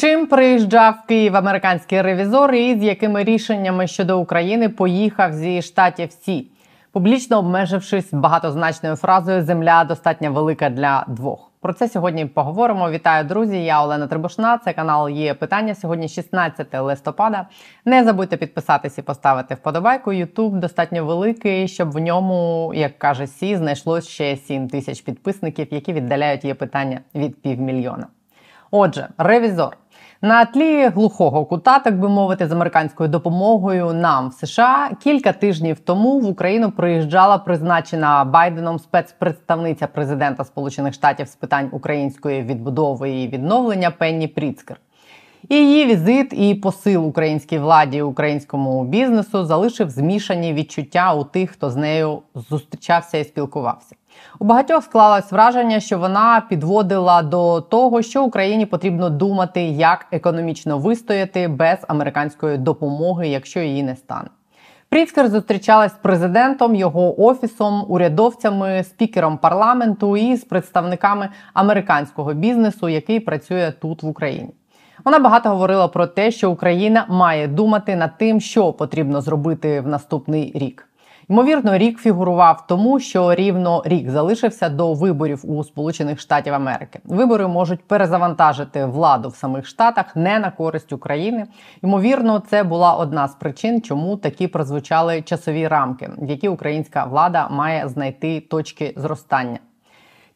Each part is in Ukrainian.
Чим приїжджав в Київ американський ревізор і з якими рішеннями щодо України поїхав зі Штатів Сі, публічно обмежившись багатозначною фразою Земля достатньо велика для двох. Про це сьогодні поговоримо. Вітаю, друзі! Я Олена Трибушна. Це канал Є питання. Сьогодні 16 листопада. Не забудьте підписатись і поставити вподобайку. Ютуб достатньо великий, щоб в ньому, як каже Сі, знайшлось ще 7 тисяч підписників, які віддаляють Є питання від півмільйона. Отже, ревізор. На тлі глухого кута, так би мовити, з американською допомогою нам в США кілька тижнів тому в Україну приїжджала призначена Байденом спецпредставниця президента Сполучених Штатів з питань української відбудови і відновлення Пенні Пріцкер. І її візит і посил українській владі українському бізнесу залишив змішані відчуття у тих, хто з нею зустрічався і спілкувався. У багатьох склалось враження, що вона підводила до того, що Україні потрібно думати, як економічно вистояти без американської допомоги, якщо її не стане. Пріцкер зустрічалась з президентом, його офісом, урядовцями, спікером парламенту і з представниками американського бізнесу, який працює тут в Україні. Вона багато говорила про те, що Україна має думати над тим, що потрібно зробити в наступний рік. Ймовірно, рік фігурував тому, що рівно рік залишився до виборів у Сполучених Штатів Америки. Вибори можуть перезавантажити владу в самих штатах не на користь України. Ймовірно, це була одна з причин, чому такі прозвучали часові рамки, в які українська влада має знайти точки зростання.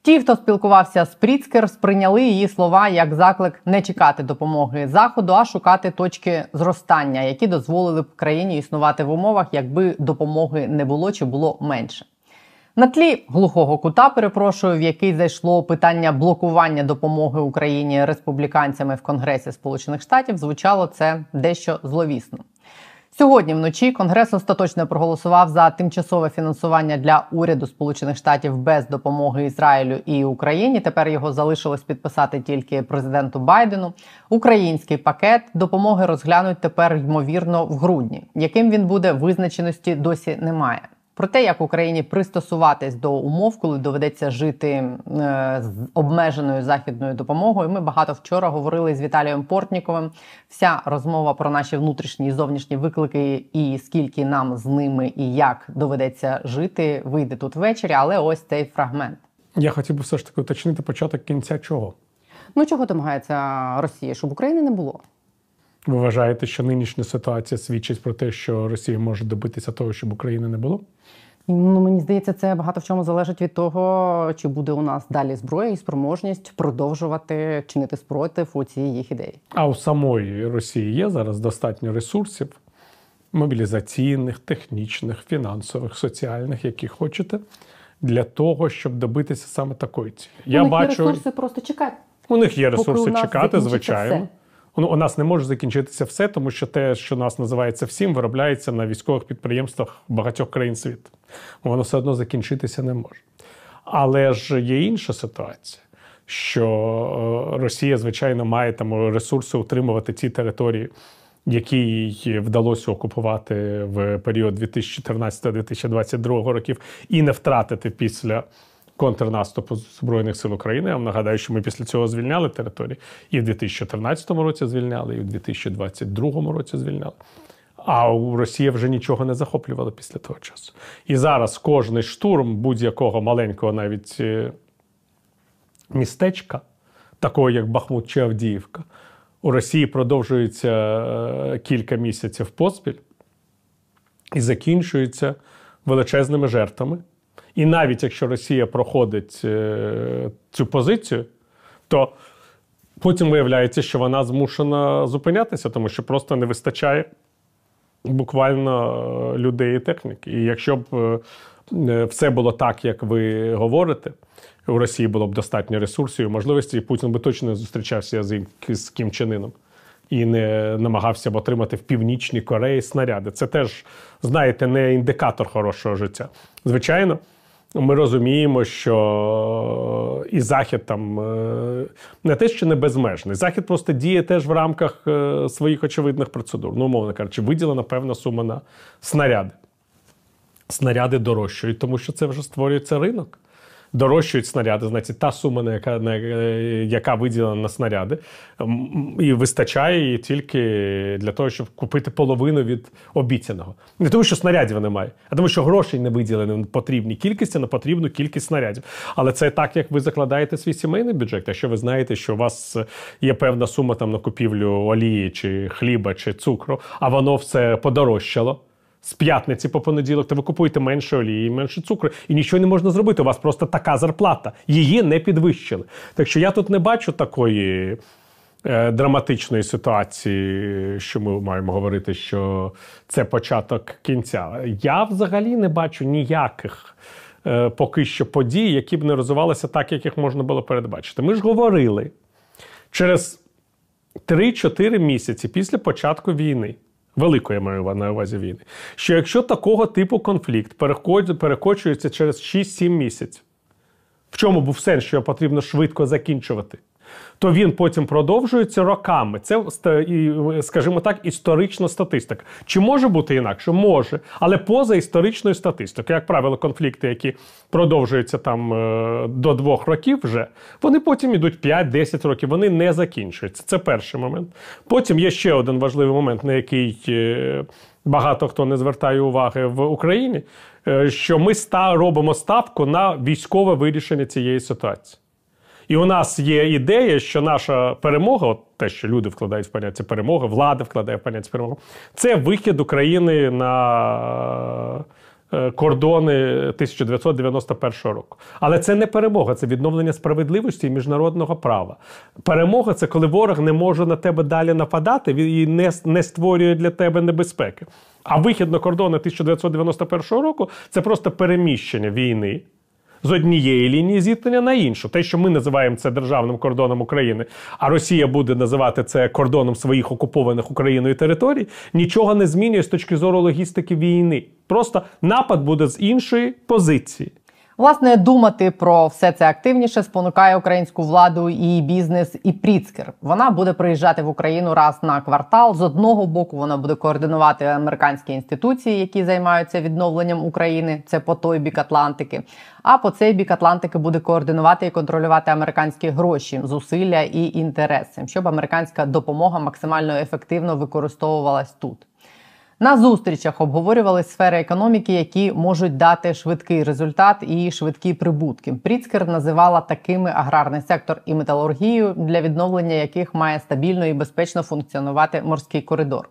Ті, хто спілкувався з Пріцкер, сприйняли її слова як заклик не чекати допомоги заходу, а шукати точки зростання, які дозволили б країні існувати в умовах, якби допомоги не було чи було менше. На тлі глухого кута, перепрошую, в який зайшло питання блокування допомоги Україні республіканцями в Конгресі Сполучених Штатів, звучало це дещо зловісно. Сьогодні вночі Конгрес остаточно проголосував за тимчасове фінансування для уряду Сполучених Штатів без допомоги Ізраїлю і Україні. Тепер його залишилось підписати тільки президенту Байдену. Український пакет допомоги розглянуть тепер ймовірно в грудні. Яким він буде визначеності досі немає. Про те, як Україні пристосуватись до умов, коли доведеться жити е, з обмеженою західною допомогою. Ми багато вчора говорили з Віталієм Портніковим. Вся розмова про наші внутрішні і зовнішні виклики, і скільки нам з ними і як доведеться жити, вийде тут ввечері. Але ось цей фрагмент. Я хотів би все ж таки уточнити початок кінця чого. Ну чого домагається Росія, щоб України не було. Ви вважаєте, що нинішня ситуація свідчить про те, що Росія може добитися того, щоб України не було? Ну мені здається, це багато в чому залежить від того, чи буде у нас далі зброя і спроможність продовжувати чинити спротив у цій їх ідеї. А у самої Росії є зараз достатньо ресурсів мобілізаційних, технічних, фінансових, соціальних, які хочете, для того, щоб добитися саме такої цілі. Я у них бачу є ресурси просто чекати. У них є ресурси чекати, звичайно. Все. Ну, у нас не може закінчитися все, тому що те, що нас називається всім, виробляється на військових підприємствах багатьох країн світу. Воно все одно закінчитися не може. Але ж є інша ситуація, що е, Росія, звичайно, має там ресурси утримувати ці території, які їй вдалося окупувати в період 2014-2022 років, і не втратити після контрнаступу Збройних сил України. Я вам нагадаю, що ми після цього звільняли території і в 2014 році звільняли, і в 2022 році звільняли. А у Росії вже нічого не захоплювала після того часу. І зараз кожний штурм будь-якого маленького навіть е, містечка, такого як Бахмут чи Авдіївка, у Росії продовжується е, кілька місяців поспіль і закінчується величезними жертвами. І навіть якщо Росія проходить е, цю позицію, то потім виявляється, що вона змушена зупинятися, тому що просто не вистачає буквально е, людей і техніки. І якщо б е, все було так, як ви говорите, у Росії було б достатньо ресурсів і можливості, і Путін би точно не зустрічався з, з Кім Чен і не намагався б отримати в Північній Кореї снаряди. Це теж, знаєте, не індикатор хорошого життя. Звичайно. Ми розуміємо, що і захід там е, не те, що не безмежний. Захід просто діє теж в рамках е, своїх очевидних процедур. Ну, умовно кажучи, виділена певна сума на снаряди. Снаряди дорожчають, тому що це вже створюється ринок. Дорожчують снаряди, значить та сума, на яка на, е, яка виділена на снаряди, і вистачає її тільки для того, щоб купити половину від обіцяного. Не тому, що снарядів немає, а тому, що грошей не виділені в потрібній кількості на потрібну кількість снарядів. Але це так, як ви закладаєте свій сімейний бюджет. Якщо ви знаєте, що у вас є певна сума там на купівлю олії, чи хліба, чи цукру, а воно все подорожчало з п'ятниці по понеділок, то ви купуєте менше олії, менше цукру, і нічого не можна зробити. У вас просто така зарплата. Її не підвищили. Так що я тут не бачу такої. Е, драматичної ситуації, що ми маємо говорити, що це початок кінця. Я взагалі не бачу ніяких е, поки що подій, які б не розвивалися так, як їх можна було передбачити. Ми ж говорили через 3-4 місяці після початку війни. Великої я маю на увазі війни. Що якщо такого типу конфлікт перекочується через 6-7 місяців, в чому був сенс, що його потрібно швидко закінчувати? То він потім продовжується роками. Це скажімо так, історична статистика. Чи може бути інакше? Може, але поза історичною статистикою, як правило, конфлікти, які продовжуються там е, до двох років, вже вони потім ідуть 5-10 років. Вони не закінчуються. Це перший момент. Потім є ще один важливий момент, на який е, багато хто не звертає уваги в Україні. Е, що ми робимо ставку на військове вирішення цієї ситуації. І у нас є ідея, що наша перемога, от те, що люди вкладають в поняття перемоги, влада вкладає в поняття перемоги, це вихід України на е, кордони 1991 року. Але це не перемога, це відновлення справедливості і міжнародного права. Перемога це коли ворог не може на тебе далі нападати і не, не створює для тебе небезпеки. А вихід на кордони 1991 року це просто переміщення війни з однієї лінії зіткнення на іншу. Те, що ми називаємо це державним кордоном України, а Росія буде називати це кордоном своїх окупованих Україною територій, нічого не змінює з точки зору логістики війни. Просто напад буде з іншої позиції. Власне, думати про все це активніше спонукає українську владу і бізнес, і Пріцкер. Вона буде приїжджати в Україну раз на квартал. З одного боку вона буде координувати американські інституції, які займаються відновленням України. Це по той бік Атлантики. А по цей бік Атлантики буде координувати і контролювати американські гроші, зусилля і інтереси, щоб американська допомога максимально ефективно використовувалась тут. На зустрічах обговорювали сфери економіки, які можуть дати швидкий результат і швидкі прибутки. Пріцкер називала такими аграрний сектор і металургію, для відновлення яких має стабільно і безпечно функціонувати морський коридор.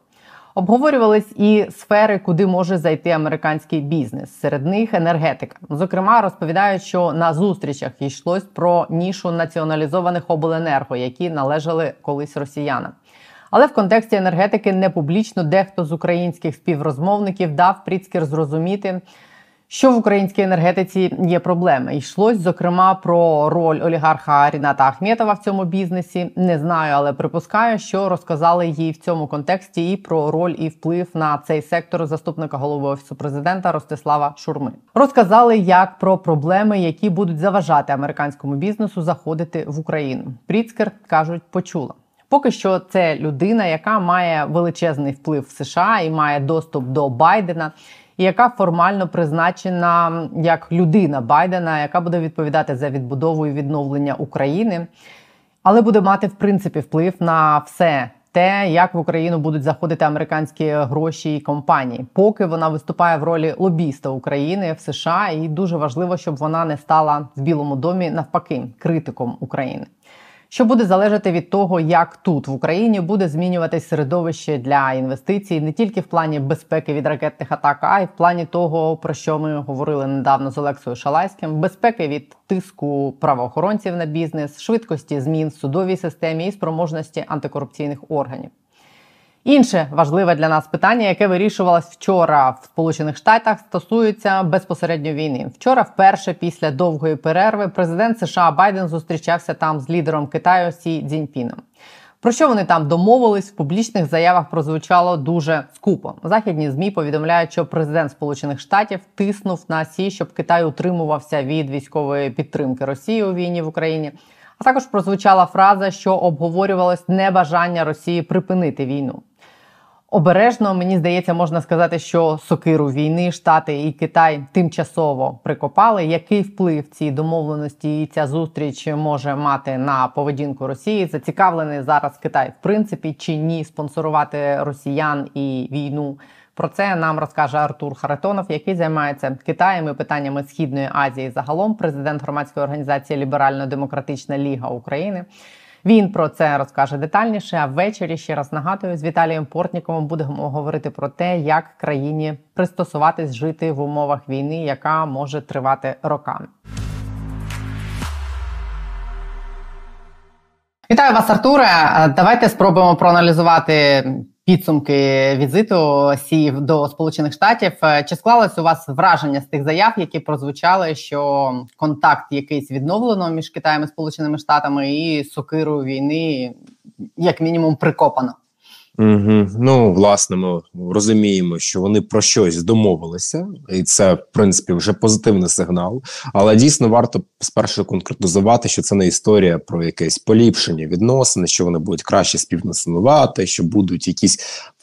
Обговорювались і сфери, куди може зайти американський бізнес. Серед них енергетика. Зокрема, розповідають, що на зустрічах йшлось про нішу націоналізованих обленерго, які належали колись росіянам. Але в контексті енергетики не публічно дехто з українських співрозмовників дав Пріцкер зрозуміти. Що в українській енергетиці є проблеми? Йшлось зокрема про роль олігарха Ріната Ахметова в цьому бізнесі. Не знаю, але припускаю, що розказали їй в цьому контексті і про роль і вплив на цей сектор заступника голови офісу президента Ростислава Шурми. Розказали як про проблеми, які будуть заважати американському бізнесу заходити в Україну. Пріцкер кажуть, почула. Поки що це людина, яка має величезний вплив в США і має доступ до Байдена, і яка формально призначена як людина Байдена, яка буде відповідати за відбудову і відновлення України, але буде мати в принципі вплив на все. Те, як в Україну будуть заходити американські гроші і компанії, поки вона виступає в ролі лобіста України в США, і дуже важливо, щоб вона не стала в Білому домі навпаки критиком України що буде залежати від того, як тут в Україні буде змінюватись середовище для інвестицій не тільки в плані безпеки від ракетних атак, а й в плані того, про що ми говорили недавно з Олексою Шалайським: безпеки від тиску правоохоронців на бізнес, швидкості змін в судовій системі і спроможності антикорупційних органів. Інше важливе для нас питання, яке вирішувалось вчора в Сполучених Штатах, стосується безпосередньо війни. Вчора, вперше після довгої перерви, президент США Байден зустрічався там з лідером Китаю Сі Цзіньпіном. Про що вони там домовились в публічних заявах прозвучало дуже скупо. Західні змі повідомляють, що президент Сполучених Штатів тиснув на Сі, щоб Китай утримувався від військової підтримки Росії у війні в Україні. А також прозвучала фраза, що обговорювалось небажання Росії припинити війну. Обережно мені здається, можна сказати, що сокиру війни Штати і Китай тимчасово прикопали. Який вплив ці домовленості і ця зустріч може мати на поведінку Росії? Зацікавлений зараз Китай в принципі чи ні спонсорувати росіян і війну? Про це нам розкаже Артур Харитонов, який займається Китаєм і питаннями Східної Азії. Загалом президент громадської організації Ліберально-Демократична Ліга України. Він про це розкаже детальніше. А ввечері ще раз нагадую з Віталієм Портніковим будемо говорити про те, як країні пристосуватись жити в умовах війни, яка може тривати роками. Вітаю вас, Артуре. Давайте спробуємо проаналізувати підсумки візиту Сі до Сполучених Штатів. Е, чи склалось у вас враження з тих заяв, які прозвучали, що контакт якийсь відновлено між Китаєм і Сполученими Штатами і сокирою війни, як мінімум, прикопано? Угу. Ну, власне, ми розуміємо, що вони про щось домовилися, і це в принципі вже позитивний сигнал. Але дійсно варто спершу конкретизувати, що це не історія про якесь поліпшення відносин, що вони будуть краще співнасинувати, що будуть якісь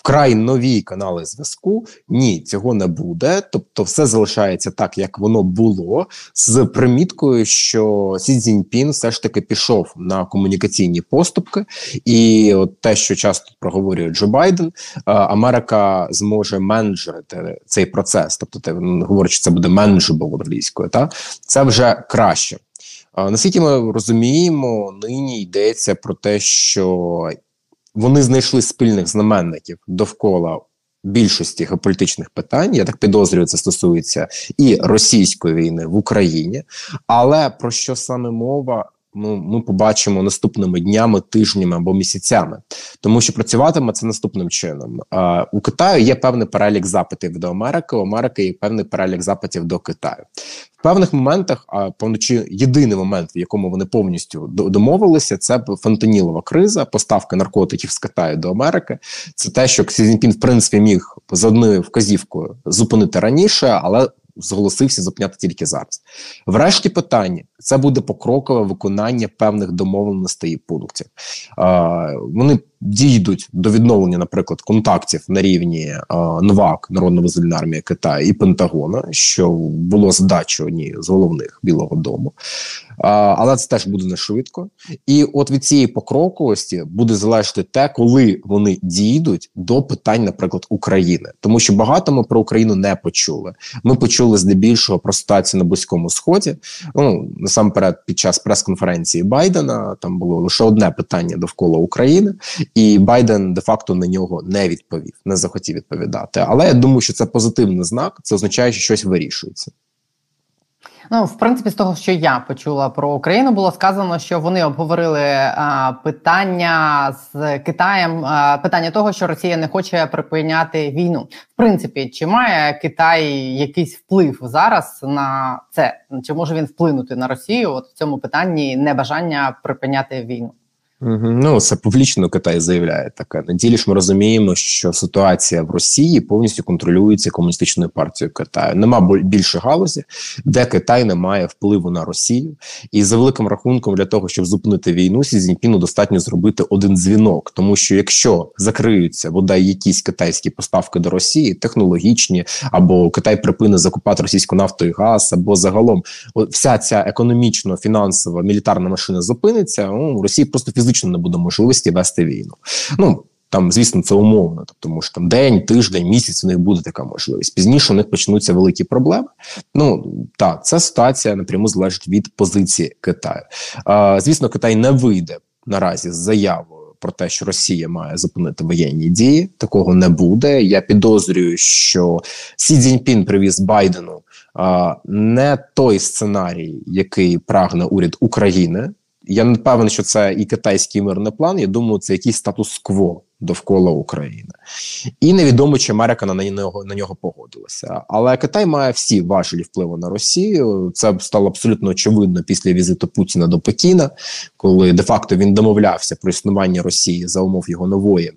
вкрай нові канали зв'язку. Ні, цього не буде. Тобто, все залишається так, як воно було, з приміткою, що Сі Цзіньпін все ж таки пішов на комунікаційні поступки, і от те, що часто проговорює Джо Байден, е, Америка зможе менеджерити цей процес. Тобто, те говорить, що це буде manageable англійською, та це вже краще. Е, наскільки ми розуміємо, нині йдеться про те, що вони знайшли спільних знаменників довкола більшості геополітичних питань. Я так підозрюю, це стосується і російської війни в Україні. Але про що саме мова? Ну, ми побачимо наступними днями, тижнями або місяцями, тому що працюватиме це наступним чином. А, у Китаю є певний перелік запитів до Америки. У Америки є певний перелік запитів до Китаю. В певних моментах, а повночі єдиний момент, в якому вони повністю домовилися, це фентанілова криза, поставки наркотиків з Китаю до Америки. Це те, що Ксі Цзіньпін, в принципі міг за одною вказівкою зупинити раніше, але зголосився зупиняти тільки зараз. Врешті питання це буде покрокове виконання певних домовленостей і пунктів. Е, вони дійдуть до відновлення, наприклад, контактів на рівні е, НВАК Народна визвольна армія Китаю і Пентагона, що було задачою однією з головних Білого Дому. Але це теж буде не швидко. І от від цієї покроковості буде залежати те, коли вони дійдуть до питань, наприклад, України, тому що багато ми про Україну не почули. Ми почули здебільшого про ситуацію на близькому сході. Ну насамперед, під час прес-конференції Байдена там було лише одне питання довкола України, і Байден де-факто на нього не відповів, не захотів відповідати. Але я думаю, що це позитивний знак. Це означає, що щось вирішується. Ну, в принципі, з того, що я почула про Україну, було сказано, що вони обговорили а, питання з Китаєм, а, питання того, що Росія не хоче припиняти війну. В принципі, чи має Китай якийсь вплив зараз на це? Чи може він вплинути на Росію? От в цьому питанні небажання припиняти війну? Ну, це публічно Китай заявляє таке. На ділі ж ми розуміємо, що ситуація в Росії повністю контролюється комуністичною партією Китаю. Нема більше галузі, де Китай не має впливу на Росію, і за великим рахунком для того, щоб зупинити війну, Сі Цзіньпіну достатньо зробити один дзвінок, тому що якщо закриються бодай якісь китайські поставки до Росії, технологічні, або Китай припинить закупати російську нафту і газ, або загалом вся ця економічно фінансова мілітарна машина зупиниться, ну Росії просто фізично фізично не буде можливості вести війну. Ну там, звісно, це умовно, тому що там день, тиждень, місяць у них буде така можливість. Пізніше у них почнуться великі проблеми. Ну так, ця ситуація напряму залежить від позиції Китаю. А, Звісно, Китай не вийде наразі з заявою. Про те, що Росія має зупинити воєнні дії, такого не буде. Я підозрюю, що Сі Цзіньпін привіз Байдену а, не той сценарій, який прагне уряд України. Я не певен, що це і китайський мирний план. Я думаю, це якийсь статус-кво довкола України, і невідомо, чи Америка на нього на нього погодилася. Але Китай має всі важелі впливу на Росію. Це стало абсолютно очевидно після візиту Путіна до Пекіна, коли де-факто він домовлявся про існування Росії за умов його нової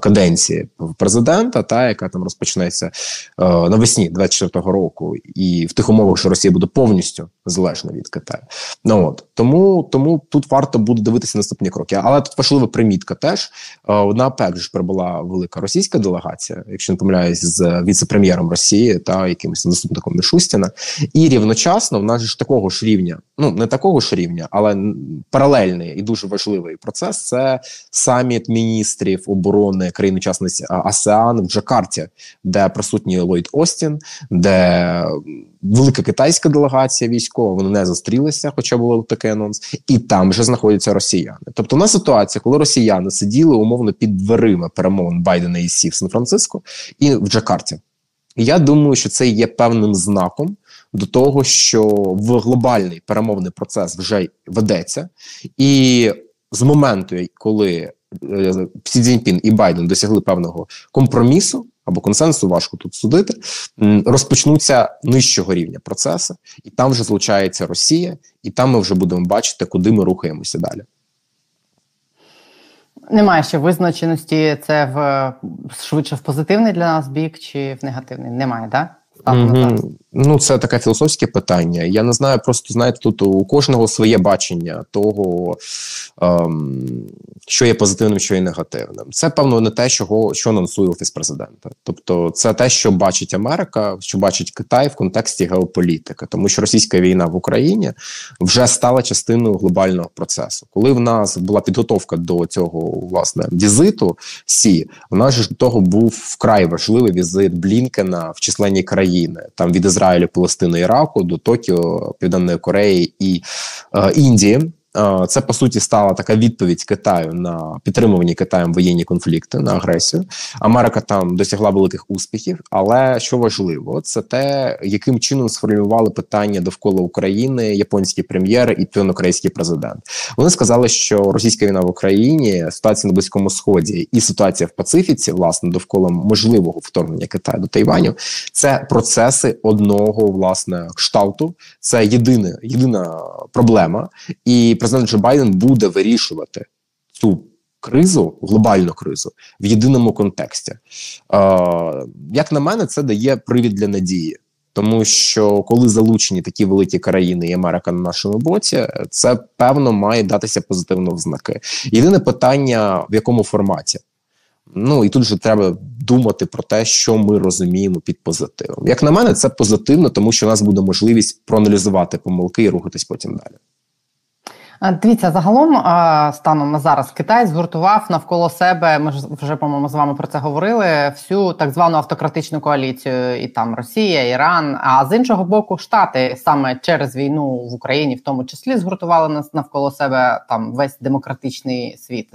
каденції президента, та яка там розпочнеться е, навесні 24-го року, і в тих умовах, що Росія буде повністю залежна від Китаю. Ну от тому тому тут варто буде дивитися наступні кроки. Але тут важлива примітка. Теж е, на ПЕК ж прибула велика російська делегація, якщо не помиляюсь, з віце-прем'єром Росії та якимось заступником Мішустіна. І рівночасно в нас ж такого ж рівня, ну не такого ж рівня, але паралельний і дуже важливий процес. Це саміт міністрів оборони країн-учасниць АСЕАН в Джакарті, де присутній Ллойд Остін, де велика китайська делегація військова. Вони не зустрілися, хоча було такий анонс, і там вже знаходяться росіяни. Тобто, на ситуація, коли росіяни сиділи умовно під дверима перемовин Байдена і Сі в Сан-Франциско і в Джакарті. Я думаю, що це є певним знаком до того, що в глобальний перемовний процес вже ведеться, і з моменту, коли Сі Цзіньпін і Байден досягли певного компромісу або консенсусу, важко тут судити, розпочнуться нижчого рівня процеси, і там вже злучається Росія, і там ми вже будемо бачити, куди ми рухаємося далі. Немає ще визначеності, це в швидше в позитивний для нас бік чи в негативний? Немає, так? Ну, це таке філософське питання. Я не знаю, просто знаєте, тут у кожного своє бачення того, ем, що є позитивним, що є негативним. Це певно не те, чого що анонсує офіс президента. Тобто, це те, що бачить Америка, що бачить Китай в контексті геополітики, тому що російська війна в Україні вже стала частиною глобального процесу. Коли в нас була підготовка до цього власне візиту, сі у нас ж до того був вкрай важливий візит Блінкена в численні країни там від Ізраїлю, Палестини, Іраку до Токіо, Південної Кореї і е, Індії. Е, це по суті стала така відповідь Китаю на підтримувані Китаєм воєнні конфлікти на агресію. Америка там досягла великих успіхів, але що важливо, це те, яким чином сформулювали питання довкола України японський прем'єр і півнокорейський президент. Вони сказали, що російська війна в Україні, ситуація на близькому сході і ситуація в Пацифіці, власне, довкола можливого вторгнення Китаю до Тайваню, це процеси одного власне кшталту. Це єдине єдина проблема і президент Джо Байден буде вирішувати цю кризу, глобальну кризу в єдиному контексті. Е, Як на мене, це дає привід для надії. Тому що коли залучені такі великі країни і Америка на нашому боці, це певно має датися позитивно в знаки. Єдине питання в якому форматі. Ну і тут же треба думати про те, що ми розуміємо під позитивом. Як на мене, це позитивно, тому що у нас буде можливість проаналізувати помилки і рухатись потім далі. Дивіться, загалом станом на зараз Китай згуртував навколо себе. Ми ж вже по-моєму з вами про це говорили. Всю так звану автократичну коаліцію, і там Росія, Іран. А з іншого боку, Штати саме через війну в Україні, в тому числі, згуртували нас навколо себе там весь демократичний світ.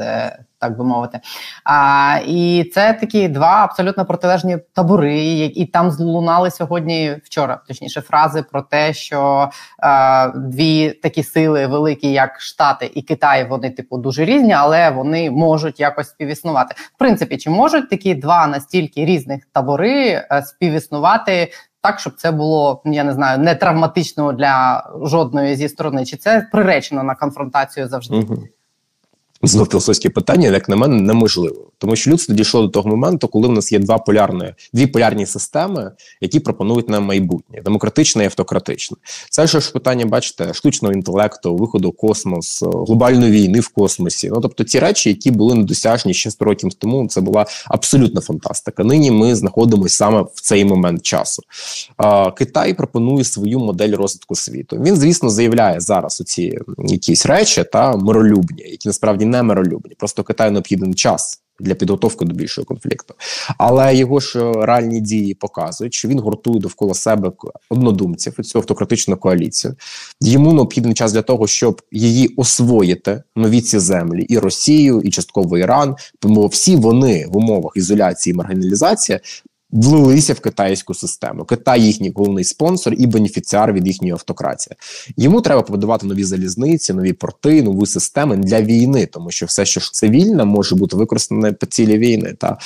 Е, так би мовити. А, І це такі два абсолютно протилежні табори, і там злунали сьогодні вчора, точніше, фрази про те, що а, дві такі сили великі, як Штати і Китай, вони типу дуже різні, але вони можуть якось співіснувати. В принципі, чи можуть такі два настільки різних табори е, співіснувати? Так, щоб це було, я не знаю, не травматично для жодної зі сторони, чи це приречено на конфронтацію завжди? Угу знов філософське питання, як на мене, неможливо, тому що людство дійшло до того моменту, коли в нас є два полярні дві полярні системи, які пропонують нам майбутнє демократичне і автократичне. Це ж питання, бачите, штучного інтелекту, виходу в космос, глобальної війни в космосі. Ну тобто ті речі, які були недосяжні ще 100 років тому, це була абсолютна фантастика. Нині ми знаходимося саме в цей момент часу. Китай пропонує свою модель розвитку світу. Він, звісно, заявляє зараз оці якісь речі та миролюбні, які насправді не миролюбні. Просто Китаю необхідний час. Для підготовки до більшого конфлікту, але його ж е, реальні дії показують, що він гуртує довкола себе однодумців цю автократичну коаліцію. Йому необхідний час для того, щоб її освоїти нові ці землі, і Росію, і частково Іран. Тому всі вони в умовах ізоляції і маргіналізації влилися в китайську систему. Китай їхній головний спонсор і бенефіціар від їхньої автократії. Йому треба побудувати нові залізниці, нові порти, нові системи для війни, тому що все, що ж цивільне, може бути використане по цілі війни та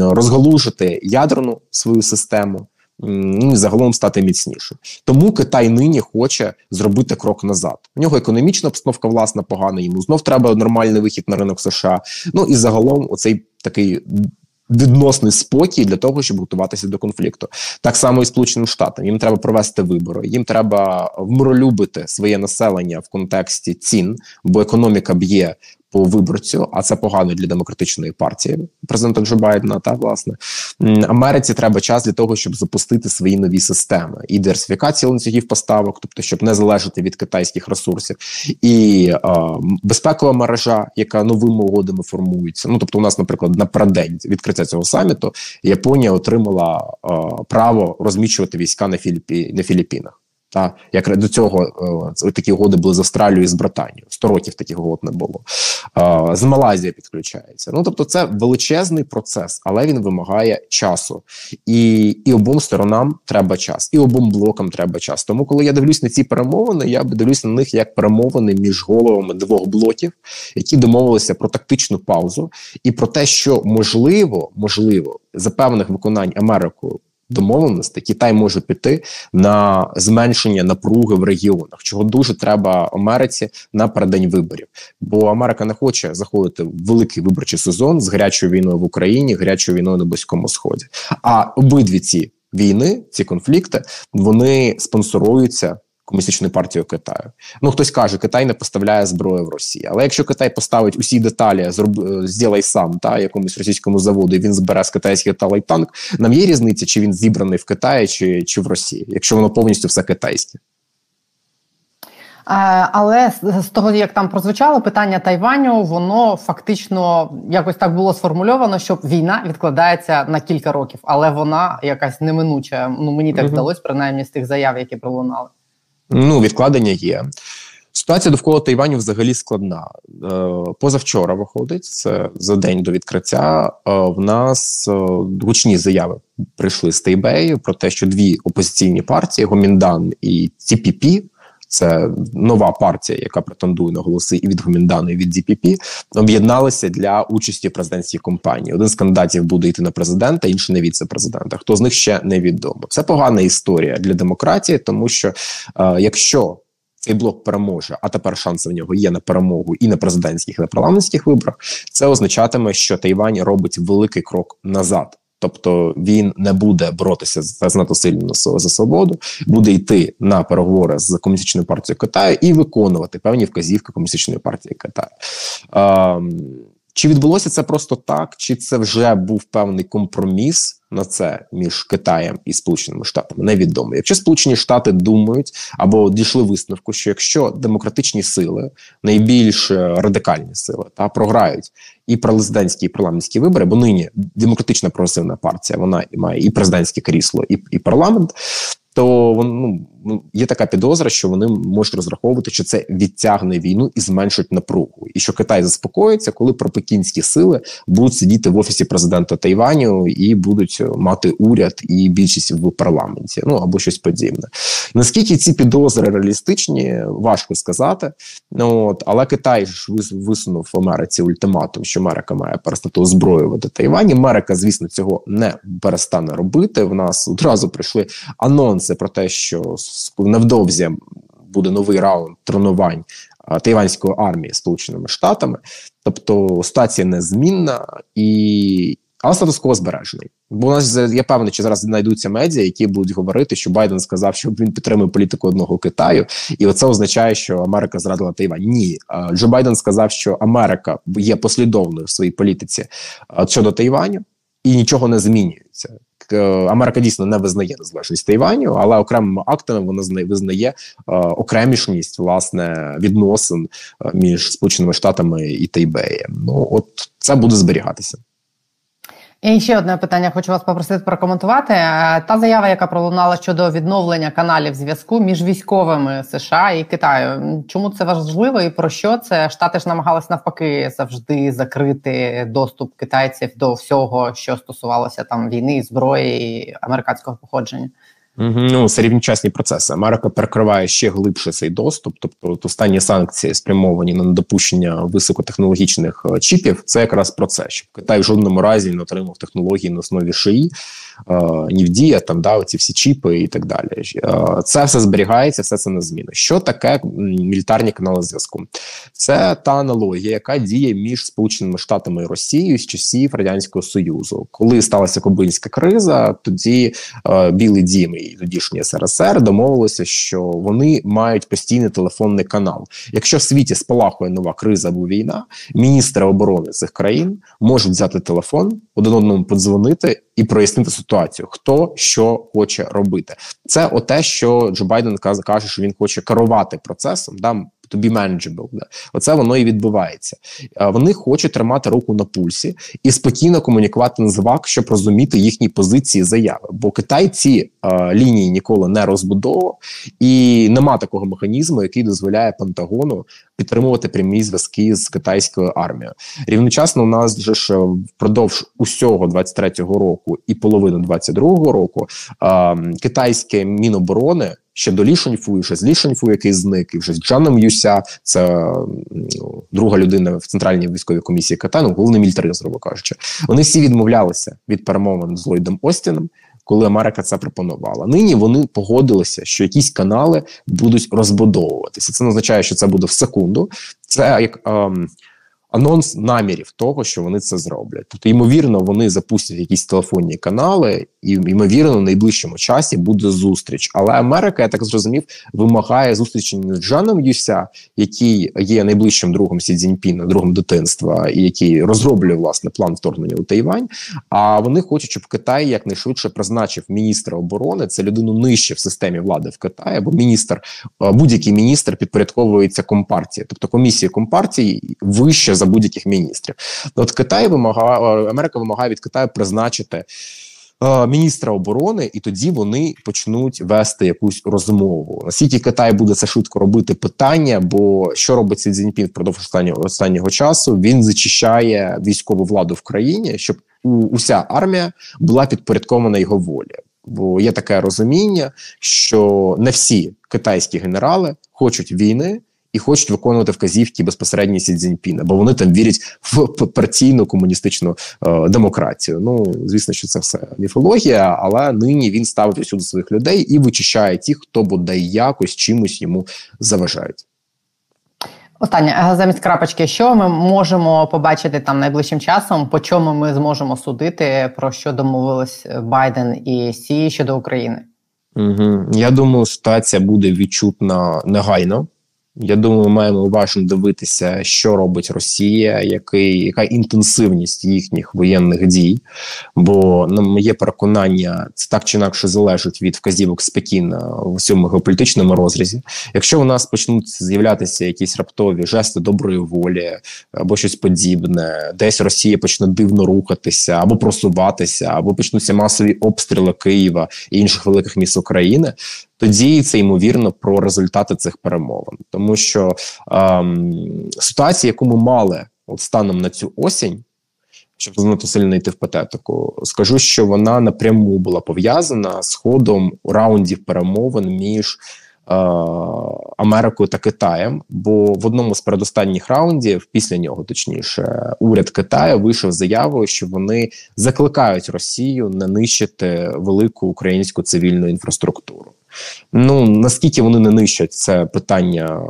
розгалужити ядерну свою систему. ну загалом стати міцнішим. Тому Китай нині хоче зробити крок назад. У нього економічна обстановка власна погана. Йому знов треба нормальний вихід на ринок США. Ну і загалом, оцей такий відносний спокій для того, щоб готуватися до конфлікту. Так само і Сполученим Штатам. Їм треба провести вибори, їм треба вмиролюбити своє населення в контексті цін, бо економіка б'є по виборцю, а це погано для демократичної партії президента Джо Байдена. Та власне Америці треба час для того, щоб запустити свої нові системи і диверсифікації ланцюгів поставок, тобто щоб не залежати від китайських ресурсів, і е, безпекова мережа, яка новими угодами формується. Ну тобто, у нас, наприклад, напередодні відкриття цього саміту Японія отримала е, право розміщувати війська на Філіпі на Філіппінах. Та як до цього е, такі угоди були з Австралією і з Британією. Сто років таких угод не було. Е, з Малайзія підключається. Ну тобто, це величезний процес, але він вимагає часу, і і обом сторонам треба час, і обом блокам треба час. Тому, коли я дивлюсь на ці перемовини, я дивлюсь на них як перемовини між головами двох блоків, які домовилися про тактичну паузу, і про те, що можливо, можливо, за певних виконань Америкою домовленостей Китай може піти на зменшення напруги в регіонах, чого дуже треба Америці передень виборів. Бо Америка не хоче заходити в великий виборчий сезон з гарячою війною в Україні, гарячою війною на близькому сході. А обидві ці війни, ці конфлікти, вони спонсоруються комуністичною партією Китаю. Ну хтось каже, Китай не поставляє зброю в Росії. Але якщо Китай поставить усі деталі, зроб е, зділай сам та якомусь російському заводу, і він збере з китайських талай танк. Нам є різниця, чи він зібраний в Китаї, чи, чи в Росії, якщо воно повністю все китайське. Е, але з того, як там прозвучало питання Тайваню, воно фактично якось так було сформульовано, що війна відкладається на кілька років, але вона якась неминуча. Ну мені так вдалося, принаймні з тих заяв, які пролунали. Ну, відкладення є. Ситуація довкола Тайваню взагалі складна. Е, позавчора виходить це за день до відкриття. Е, в нас е, гучні заяви прийшли з Тайбею про те, що дві опозиційні партії Гоміндан і ТПП, це нова партія, яка претендує на голоси і від Гоміндану, і від ДПП, об'єдналися для участі в президентській кампанії. Один з кандидатів буде йти на президента, інший на віце-президента. Хто з них ще невідомо? Це погана історія для демократії, тому що е, якщо цей блок переможе, а тепер шанси в нього є на перемогу і на президентських, і на парламентських виборах. Це означатиме, що Тайвань робить великий крок назад. Тобто він не буде боротися за занадто сильно за свободу, буде йти на переговори з комуністичною партією Китаю і виконувати певні вказівки комуністичної партії Китаю. Ем, чи відбулося це просто так, чи це вже був певний компроміс на це між Китаєм і Сполученими Штатами? Невідомо. Якщо Сполучені Штати думають або дійшли висновку, що якщо демократичні сили, найбільш радикальні сили та програють і президентські і парламентські вибори, бо нині демократична прогресивна партія вона має і президентське крісло, і, і парламент, то ну, ну, є така підозра, що вони можуть розраховувати, що це відтягне війну і зменшить напругу, і що Китай заспокоїться, коли пропекінські сили будуть сидіти в офісі президента Тайваню і будуть мати уряд і більшість в парламенті, ну або щось подібне. Наскільки ці підозри реалістичні, важко сказати. Ну от але Китай ж висунув в Америці ультиматум, що Америка має перестати озброювати Тайвань. Америка, звісно, цього не перестане робити. В нас одразу прийшли анонси про те, що невдовзі буде новий раунд тренувань тайванської армії Сполученими Штатами, тобто ситуація незмінна і. Але статус-кво збережений. Бо у нас я певний, що зараз знайдуться медіа, які будуть говорити, що Байден сказав, що він підтримує політику одного Китаю, і оце означає, що Америка зрадила Тайвань. Ні, Джо Байден сказав, що Америка є послідовною в своїй політиці щодо Тайваню, і нічого не змінюється. Е, Америка дійсно не визнає незалежність Тайваню, але окремими актами вона визнає е, окремішність власне відносин е, між Сполученими Штатами і Тайбеєм. Ну от це буде зберігатися. І ще одне питання хочу вас попросити прокоментувати. Е, та заява, яка пролунала щодо відновлення каналів зв'язку між військовими США і Китаю. Чому це важливо і про що це штати ж намагалися навпаки завжди закрити доступ китайців до всього, що стосувалося там війни, зброї і американського походження? Ну, це рівночасні процеси. Америка перекриває ще глибше цей доступ. Тобто, останні санкції спрямовані на недопущення високотехнологічних е, чіпів. Це якраз про це, щоб Китай в жодному разі не отримав технології на основі шиї, е, Нівдія, там да, ці всі чіпи і так далі. Е, це все зберігається, все це не зміни. Що таке мілітарні канали зв'язку? Це та аналогія, яка діє між Сполученими Штатами і Росією з часів радянського союзу, коли сталася Кобильська криза, тоді Білий Дім і тодішній СРСР домовилися, що вони мають постійний телефонний канал. Якщо в світі спалахує нова криза або війна, міністри оборони цих країн можуть взяти телефон, один одному подзвонити і прояснити ситуацію, хто що хоче робити. Це оте, що Джо Байден каже, що він хоче керувати процесом. Да, to be manageable. Да. Оце воно і відбувається. Вони хочуть тримати руку на пульсі і спокійно комунікувати на звак, щоб розуміти їхні позиції заяви. Бо Китай ці е, лінії ніколи не розбудовував, і нема такого механізму, який дозволяє Пентагону підтримувати прямі зв'язки з китайською армією. Рівночасно у нас вже ж впродовж усього 23-го року і половину 22-го року е, китайське міноборони ще до Лі Шаньфу, ще з Лі Шаньфу, який зник, і вже з Джаном Юся, це ну, друга людина в центральній військовій комісії Китаю, ну, головний мілітарист, грубо кажучи. Вони всі відмовлялися від перемовин з Ллойдом Остіном. Коли Америка це пропонувала, нині вони погодилися, що якісь канали будуть розбудовуватися. Це не означає, що це буде в секунду. Це як ем, анонс намірів того, що вони це зроблять. Тобто, ймовірно, вони запустять якісь телефонні канали, і ймовірно, в найближчому часі буде зустріч. Але Америка, я так зрозумів, вимагає зустрічі не з Джаном Юся, який є найближчим другом Сі Цзіньпіна, другом дитинства, і який розроблює власне план вторгнення у Тайвань. А вони хочуть, щоб Китай якнайшвидше призначив міністра оборони. Це людину нижче в системі влади в Китаї, бо міністр будь-який міністр підпорядковується компартії, тобто комісія компартії вище за будь-яких міністрів. От Китай вимагає Америка вимагає від Китаю призначити. Е, міністра оборони, і тоді вони почнуть вести якусь розмову. Наскільки Китай буде це швидко робити питання? Бо що робить Сі Цзіньпін впродовж останнього останнього часу? Він зачищає військову владу в країні, щоб уся армія була підпорядкована його волі. Бо є таке розуміння, що не всі китайські генерали хочуть війни і хочуть виконувати вказівки безпосередньо Сі Цзіньпіна, бо вони там вірять в партійну комуністичну е, демократію. Ну звісно, що це все міфологія, але нині він ставить усюди своїх людей і вичищає тих, хто бодай якось чимось йому заважають. Останнє замість крапочки, що ми можемо побачити там найближчим часом, по чому ми зможемо судити, про що домовились Байден і Сі щодо України? Угу. Я думаю, ситуація буде відчутна негайно. Я думаю, маємо уважно дивитися, що робить Росія, який яка інтенсивність їхніх воєнних дій. Бо на моє переконання, це так чи інакше залежить від вказівок з Пекіна в цьому геополітичному розрізі. Якщо у нас почнуть з'являтися якісь раптові жести доброї волі або щось подібне, десь Росія почне дивно рухатися або просуватися, або почнуться масові обстріли Києва і інших великих міст України, тоді це ймовірно про результати цих перемовин, тому що ем, ситуація, яку ми мали от станом на цю осінь. Щоб занадто сильно йти в патетику, скажу, що вона напряму була пов'язана з ходом раундів перемовин між е, Америкою та Китаєм. Бо в одному з передостанніх раундів, після нього, точніше, уряд Китаю вийшов з заявою, що вони закликають Росію не нищити велику українську цивільну інфраструктуру. Ну наскільки вони не нищать це питання.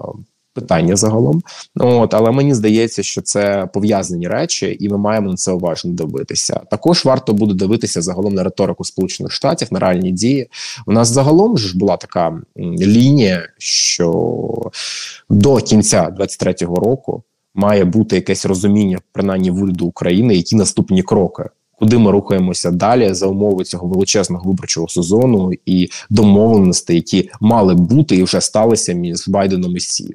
Питання загалом, от але мені здається, що це пов'язані речі, і ми маємо на це уважно дивитися. Також варто буде дивитися загалом на риторику Сполучених Штатів на реальні дії. У нас загалом ж була така лінія, що до кінця 23-го року має бути якесь розуміння, принаймні в уряду України, які наступні кроки куди ми рухаємося далі за умови цього величезного виборчого сезону і домовленостей, які мали бути і вже сталися між Байденом і Сі.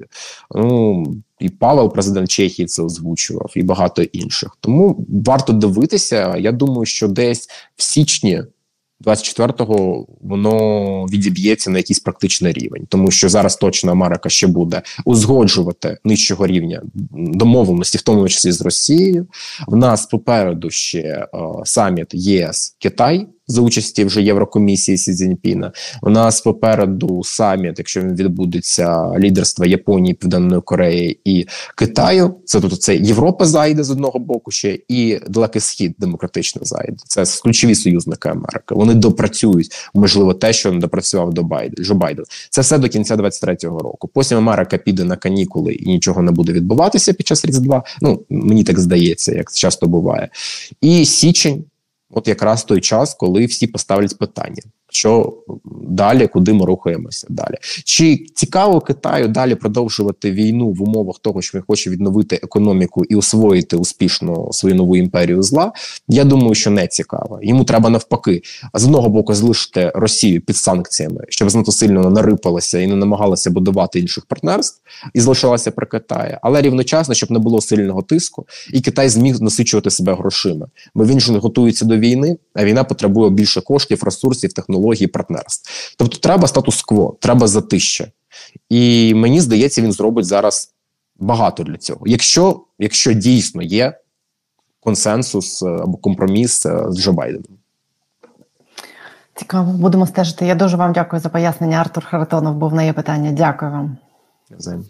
Ну і Павел, президент Чехії, це озвучував, і багато інших. Тому варто дивитися. Я думаю, що десь в січні. 24-го воно відіб'ється на якийсь практичний рівень, тому що зараз точно Америка ще буде узгоджувати нижчого рівня домовленості, в тому числі з Росією. В нас попереду ще е, саміт ЄС Китай за участі вже Єврокомісії Сі Цзіньпіна. У нас попереду саміт, якщо він відбудеться лідерства Японії, Південної Кореї і Китаю. Це тут це Європа зайде з одного боку ще і далекий схід демократично зайде. Це ключові союзники Америки. Вони допрацюють можливо те, що не допрацював до Байден Джо Байден. Це все до кінця 23-го року. Потім Америка піде на канікули і нічого не буде відбуватися під час Різдва. Ну мені так здається, як часто буває. І січень, от якраз той час, коли всі поставлять питання. Що далі, куди ми рухаємося далі? Чи цікаво Китаю далі продовжувати війну в умовах того, що він хоче відновити економіку і освоїти успішно свою нову імперію зла? Я думаю, що не цікаво. Йому треба навпаки з одного боку залишити Росію під санкціями, щоб знато сильно нарипалася і не намагалася будувати інших партнерств, і залишилася при Китаї, але рівночасно, щоб не було сильного тиску, і Китай зміг насичувати себе грошима. Бо він ж готується до війни, а війна потребує більше коштів, ресурсів, технологій, партнерств. Тобто, треба статус-кво, треба затища. І мені здається, він зробить зараз багато для цього. Якщо, Якщо дійсно є консенсус е, або компроміс е, з Джо Байденом. Цікаво, будемо стежити. Я дуже вам дякую за пояснення. Артур Харитонов був на є питання. Дякую вам. Взаємно.